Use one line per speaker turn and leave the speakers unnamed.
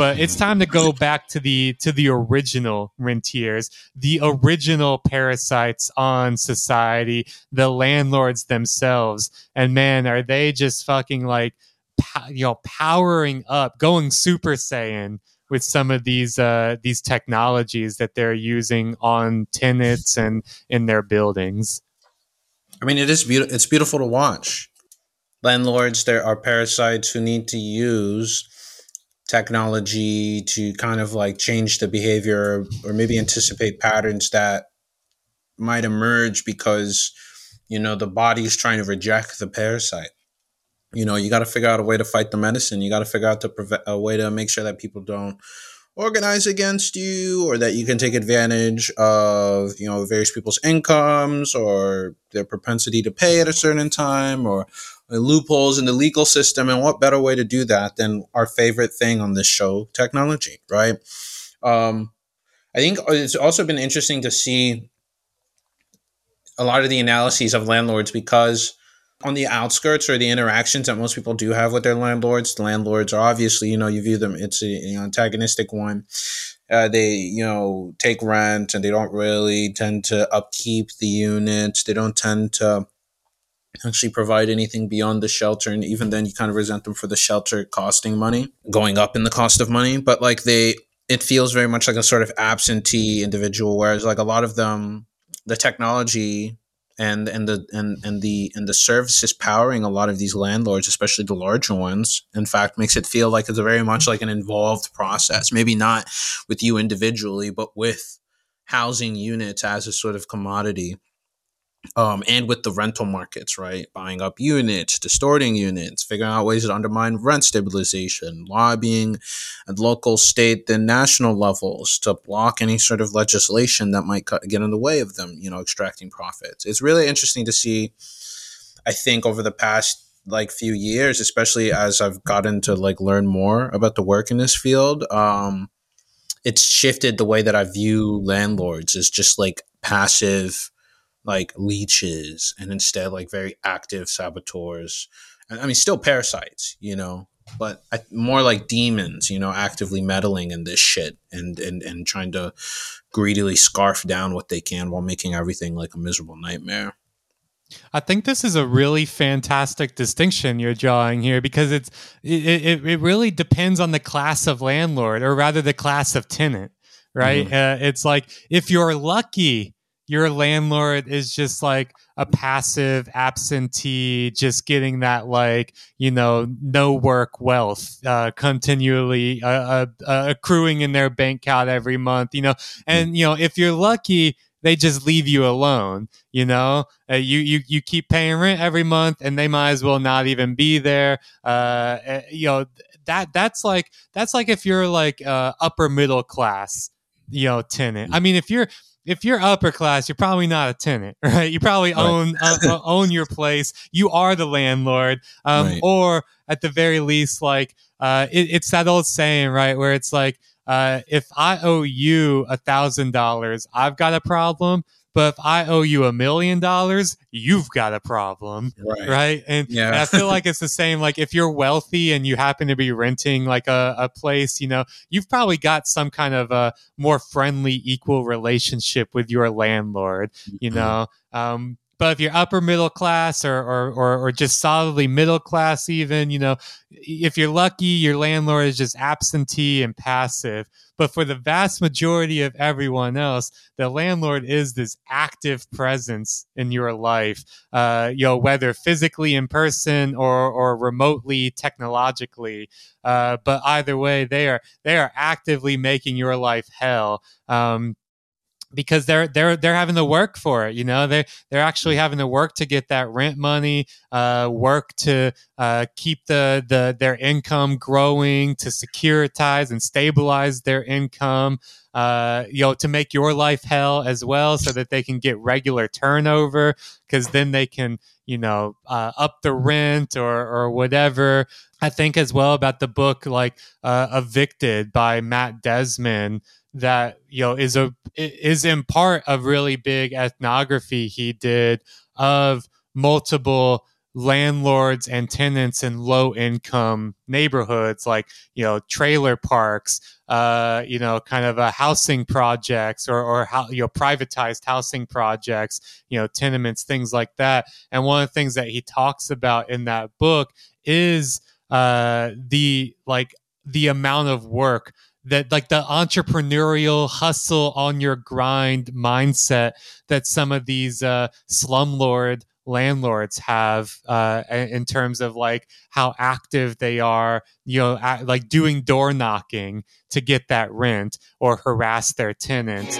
but it's time to go back to the to the original rentiers, the original parasites on society, the landlords themselves. And man, are they just fucking like you know powering up, going super saiyan with some of these uh, these technologies that they're using on tenants and in their buildings.
I mean, it is beautiful. It's beautiful to watch. Landlords, there are parasites who need to use technology to kind of like change the behavior or maybe anticipate patterns that might emerge because you know the body is trying to reject the parasite. You know you got to figure out a way to fight the medicine. You got to figure out to prevent a way to make sure that people don't organize against you or that you can take advantage of you know various people's incomes or their propensity to pay at a certain time or loopholes in the legal system and what better way to do that than our favorite thing on this show technology right um, i think it's also been interesting to see a lot of the analyses of landlords because on the outskirts or the interactions that most people do have with their landlords. The landlords are obviously, you know, you view them, it's an antagonistic one. Uh, they, you know, take rent and they don't really tend to upkeep the units. They don't tend to actually provide anything beyond the shelter. And even then, you kind of resent them for the shelter costing money, going up in the cost of money. But like they, it feels very much like a sort of absentee individual, whereas like a lot of them, the technology and and the and and the and the services powering a lot of these landlords, especially the larger ones, in fact, makes it feel like it's a very much like an involved process. Maybe not with you individually, but with housing units as a sort of commodity um, and with the rental markets, right? Buying up units, distorting units, figuring out ways to undermine rent stabilization, lobbying at local, state, then national levels to block any sort of legislation that might get in the way of them, you know, extracting profits. It's really interesting to see, I think, over the past like few years, especially as I've gotten to like learn more about the work in this field. Um, it's shifted the way that I view landlords as just like passive like leeches and instead like very active saboteurs. I mean, still parasites, you know, but I, more like demons, you know, actively meddling in this shit and, and, and trying to greedily scarf down what they can while making everything like a miserable nightmare.
I think this is a really fantastic distinction you're drawing here because it's it, it, it really depends on the class of landlord or rather the class of tenant, right? Mm-hmm. Uh, it's like if you're lucky, your landlord is just like a passive absentee, just getting that like you know no work wealth uh, continually uh, uh, uh, accruing in their bank account every month, you know, and you know if you're lucky. They just leave you alone, you know. Uh, you you you keep paying rent every month, and they might as well not even be there. Uh, eh, you know that that's like that's like if you're like upper middle class, you know, tenant. I mean, if you're if you're upper class, you're probably not a tenant, right? You probably right. own uh, uh, own your place. You are the landlord, um, right. or at the very least, like uh, it, it's that old saying, right, where it's like, uh, if I owe you a thousand dollars, I've got a problem. But if I owe you a million dollars, you've got a problem. Right. right? And, yeah. and I feel like it's the same. Like if you're wealthy and you happen to be renting like a, a place, you know, you've probably got some kind of a more friendly, equal relationship with your landlord, you mm-hmm. know. Um, but if you're upper middle class or, or, or, or, just solidly middle class, even, you know, if you're lucky, your landlord is just absentee and passive. But for the vast majority of everyone else, the landlord is this active presence in your life, uh, you know, whether physically in person or, or remotely technologically. Uh, but either way, they are, they are actively making your life hell. Um, because they're they're they're having to work for it. You know, they they're actually having to work to get that rent money, uh, work to uh, keep the the their income growing, to securitize and stabilize their income. Uh, you know, to make your life hell as well, so that they can get regular turnover, because then they can you know uh, up the rent or or whatever. I think as well about the book like uh, Evicted by Matt Desmond that you know is a is in part a really big ethnography he did of multiple landlords and tenants in low income neighborhoods like you know trailer parks uh, you know kind of a housing projects or or how you know privatized housing projects you know tenements things like that. And one of the things that he talks about in that book is uh, the like the amount of work that like the entrepreneurial hustle on your grind mindset that some of these uh, slumlord landlords have uh, in terms of like how active they are, you know, like doing door knocking to get that rent or harass their tenants.